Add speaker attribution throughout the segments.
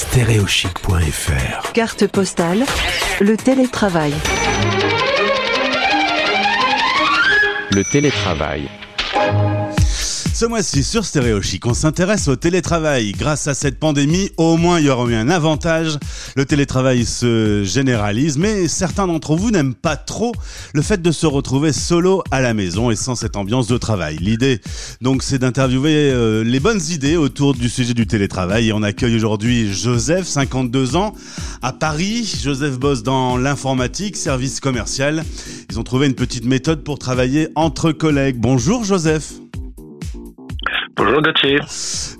Speaker 1: stéréochic.fr.
Speaker 2: Carte postale, le télétravail.
Speaker 3: Le télétravail.
Speaker 4: Ce mois-ci sur Stéréo Chic, on s'intéresse au télétravail. Grâce à cette pandémie, au moins il y aura eu un avantage. Le télétravail se généralise, mais certains d'entre vous n'aiment pas trop le fait de se retrouver solo à la maison et sans cette ambiance de travail. L'idée, donc, c'est d'interviewer euh, les bonnes idées autour du sujet du télétravail. Et on accueille aujourd'hui Joseph, 52 ans, à Paris. Joseph bosse dans l'informatique, service commercial. Ils ont trouvé une petite méthode pour travailler entre collègues. Bonjour Joseph.
Speaker 5: Bonjour Gauthier.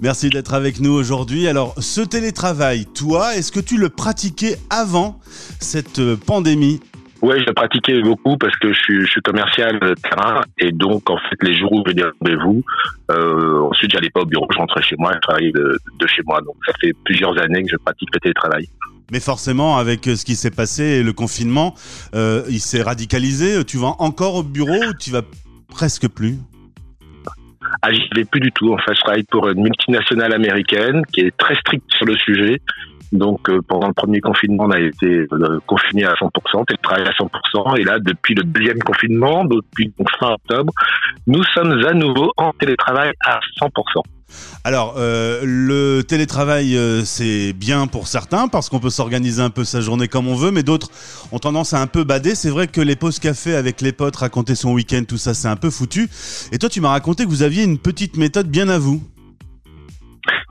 Speaker 4: Merci d'être avec nous aujourd'hui. Alors, ce télétravail, toi, est-ce que tu le pratiquais avant cette euh, pandémie?
Speaker 5: Oui, je le pratiquais beaucoup parce que je suis, je suis commercial de terrain et donc en fait les jours où je des rendez-vous, euh, ensuite j'allais pas au bureau, je rentrais chez moi, je travaillais de, de, chez moi. Donc ça fait plusieurs années que je pratique le télétravail.
Speaker 4: Mais forcément, avec euh, ce qui s'est passé et le confinement, euh, il s'est radicalisé. Tu vas encore au bureau ou tu vas presque plus?
Speaker 5: Ah, j'y vais plus du tout. En fait, je pour une multinationale américaine qui est très stricte sur le sujet. Donc, euh, pendant le premier confinement, on a été euh, confiné à 100%, télétravail à 100%. Et là, depuis le deuxième confinement, depuis fin octobre, nous sommes à nouveau en télétravail à 100%.
Speaker 4: Alors, euh, le télétravail, euh, c'est bien pour certains parce qu'on peut s'organiser un peu sa journée comme on veut, mais d'autres ont tendance à un peu bader. C'est vrai que les pauses café avec les potes, raconter son week-end, tout ça, c'est un peu foutu. Et toi, tu m'as raconté que vous aviez une petite méthode bien à vous.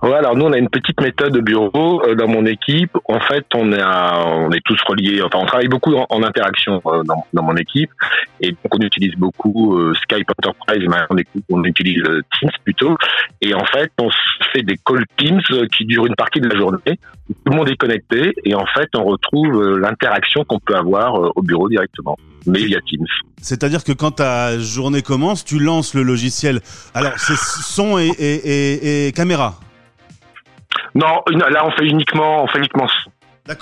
Speaker 5: Ouais, alors nous on a une petite méthode de bureau euh, dans mon équipe. En fait, on est on est tous reliés. Enfin, on travaille beaucoup en, interaction euh, dans, dans, mon équipe, et donc on utilise beaucoup euh, Skype Enterprise. Mais on, utilise Teams plutôt. Et en fait, on fait des call Teams qui durent une partie de la journée. Tout le monde est connecté, et en fait, on retrouve l'interaction qu'on peut avoir au bureau directement mais via Teams.
Speaker 4: C'est-à-dire que quand ta journée commence, tu lances le logiciel. Alors, c'est son et, et, et, et caméra
Speaker 5: non, là on fait uniquement, on fait uniquement son.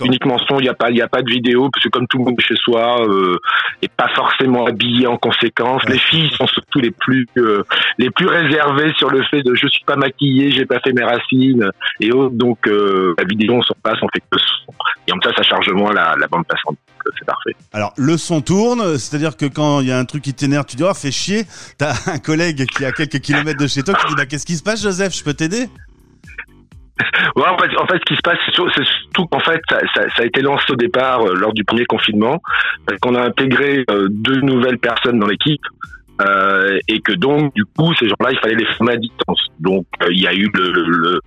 Speaker 5: Uniquement son, il n'y a pas, il a pas de vidéo parce que comme tout le monde chez soi euh, est pas forcément habillé en conséquence. Les filles sont surtout les plus, euh, les plus réservées sur le fait de je suis pas maquillée, j'ai pas fait mes racines et autres. Donc euh, la vidéo on s'en passe, on fait que son. Et en ça, ça charge moins la, la bande passante. C'est parfait.
Speaker 4: Alors le son tourne, c'est-à-dire que quand il y a un truc qui t'énerve, tu dis oh fais chier. T'as un collègue qui est à quelques kilomètres de chez toi qui dit bah qu'est-ce qui se passe, Joseph, je peux t'aider?
Speaker 5: En fait, ce qui se passe, c'est surtout qu'en fait, ça, a été lancé au départ euh, lors du premier confinement, parce qu'on a intégré euh, deux nouvelles personnes dans l'équipe. Euh, et que donc du coup ces gens-là il fallait les former à distance donc euh, il y a eu le, le,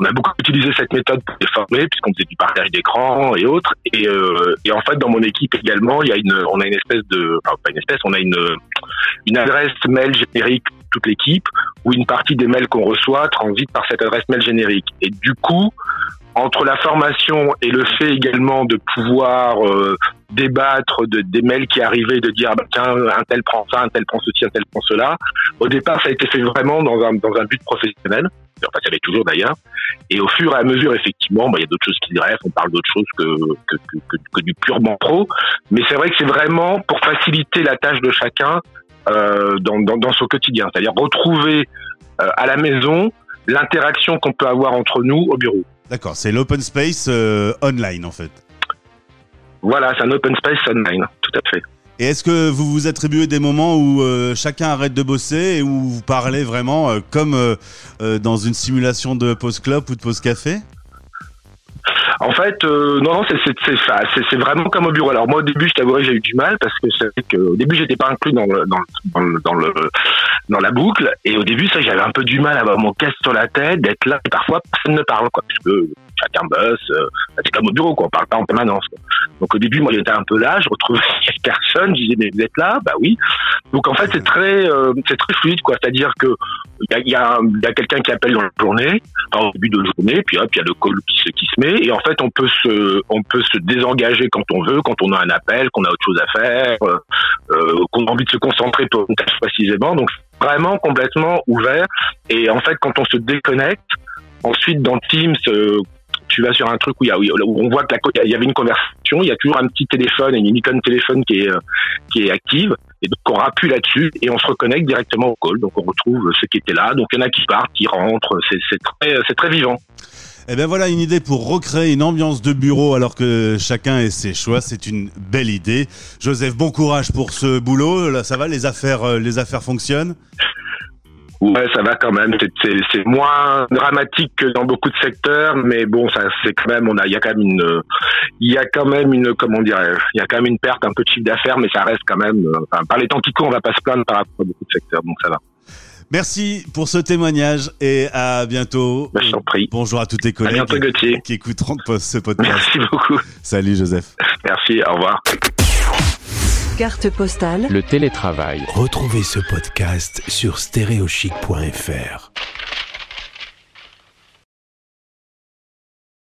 Speaker 5: on a beaucoup utilisé cette méthode pour les former puisqu'on faisait du partage d'écran et autres et, et en fait dans mon équipe également il y a une on a une espèce de enfin pas une espèce on a une une adresse mail générique toute l'équipe, où une partie des mails qu'on reçoit transite par cette adresse mail générique. Et du coup, entre la formation et le fait également de pouvoir euh, débattre de, des mails qui arrivaient, de dire ah ben, tiens un tel prend ça, un tel prend ceci, un tel prend cela. Au départ, ça a été fait vraiment dans un, dans un but professionnel. Enfin, ça l'est toujours d'ailleurs. Et au fur et à mesure, effectivement, bah, il y a d'autres choses qui restent. On parle d'autres choses que, que, du purement pro. Mais c'est vrai que c'est vraiment pour faciliter la tâche de chacun dans, dans, dans, son quotidien, c'est-à-dire retrouver euh, à la maison l'interaction qu'on peut avoir entre nous au bureau.
Speaker 4: D'accord, c'est l'open space euh, online en fait.
Speaker 5: Voilà, c'est un open space online, tout à fait.
Speaker 4: Et est-ce que vous vous attribuez des moments où euh, chacun arrête de bosser et où vous parlez vraiment euh, comme dans une simulation de pause club ou de pause café?
Speaker 5: En fait, euh, non, non, c'est c'est ça, c'est vraiment comme au bureau. Alors moi, au début, je j'ai eu du mal parce que c'est que au début, j'étais pas inclus dans le, dans, le, dans, le, dans la boucle, et au début, ça, j'avais un peu du mal à avoir mon casque sur la tête, d'être là, et parfois personne ne parle, quoi, parce que chacun bosse, euh, c'est comme au bureau, quoi, on parle pas en permanence. Quoi. Donc au début, moi, j'étais un peu là, je retrouvais personne, je disais mais vous êtes là, bah oui. Donc en fait, c'est très, euh, c'est très fluide, quoi. C'est-à-dire que il y a, y a, quelqu'un qui appelle dans la journée, au début de la journée, puis hop, il y a le call qui se, qui se met, et en fait, on peut se, on peut se désengager quand on veut, quand on a un appel, qu'on a autre chose à faire, euh, euh qu'on a envie de se concentrer pour une tâche précisément. Donc vraiment complètement ouvert. Et en fait, quand on se déconnecte, ensuite dans Teams, euh, tu vas sur un truc où, y a, où on voit qu'il y avait une conversation, il y a toujours un petit téléphone, une icône téléphone qui est, euh, qui est active. Et donc on rappuie là-dessus et on se reconnecte directement au call. Donc on retrouve ceux qui étaient là. Donc il y en a qui partent, qui rentrent. C'est très, très vivant.
Speaker 4: Eh bien voilà une idée pour recréer une ambiance de bureau alors que chacun ait ses choix. C'est une belle idée. Joseph, bon courage pour ce boulot. Là, ça va, les affaires, euh, les affaires fonctionnent?
Speaker 5: Ouais, ça va quand même. C'est- moins dramatique que dans beaucoup de secteurs, mais bon, ça c'est quand même. On a, il y a quand même une, il y a quand même une, comment il y a quand même une perte un peu de chiffre d'affaires, mais ça reste quand même. euh, Enfin, par les temps qui courent, on va pas se plaindre par rapport à beaucoup de secteurs, donc ça va.
Speaker 4: Merci pour ce témoignage et à bientôt.
Speaker 5: Bah, je t'en prie.
Speaker 4: Bonjour à tous tes collègues
Speaker 5: bientôt, Gauthier.
Speaker 4: qui écouteront ce podcast.
Speaker 5: Merci beaucoup.
Speaker 4: Salut Joseph.
Speaker 5: Merci. Au revoir.
Speaker 2: Carte postale
Speaker 3: Le télétravail.
Speaker 1: Retrouvez ce podcast sur stéréochic.fr.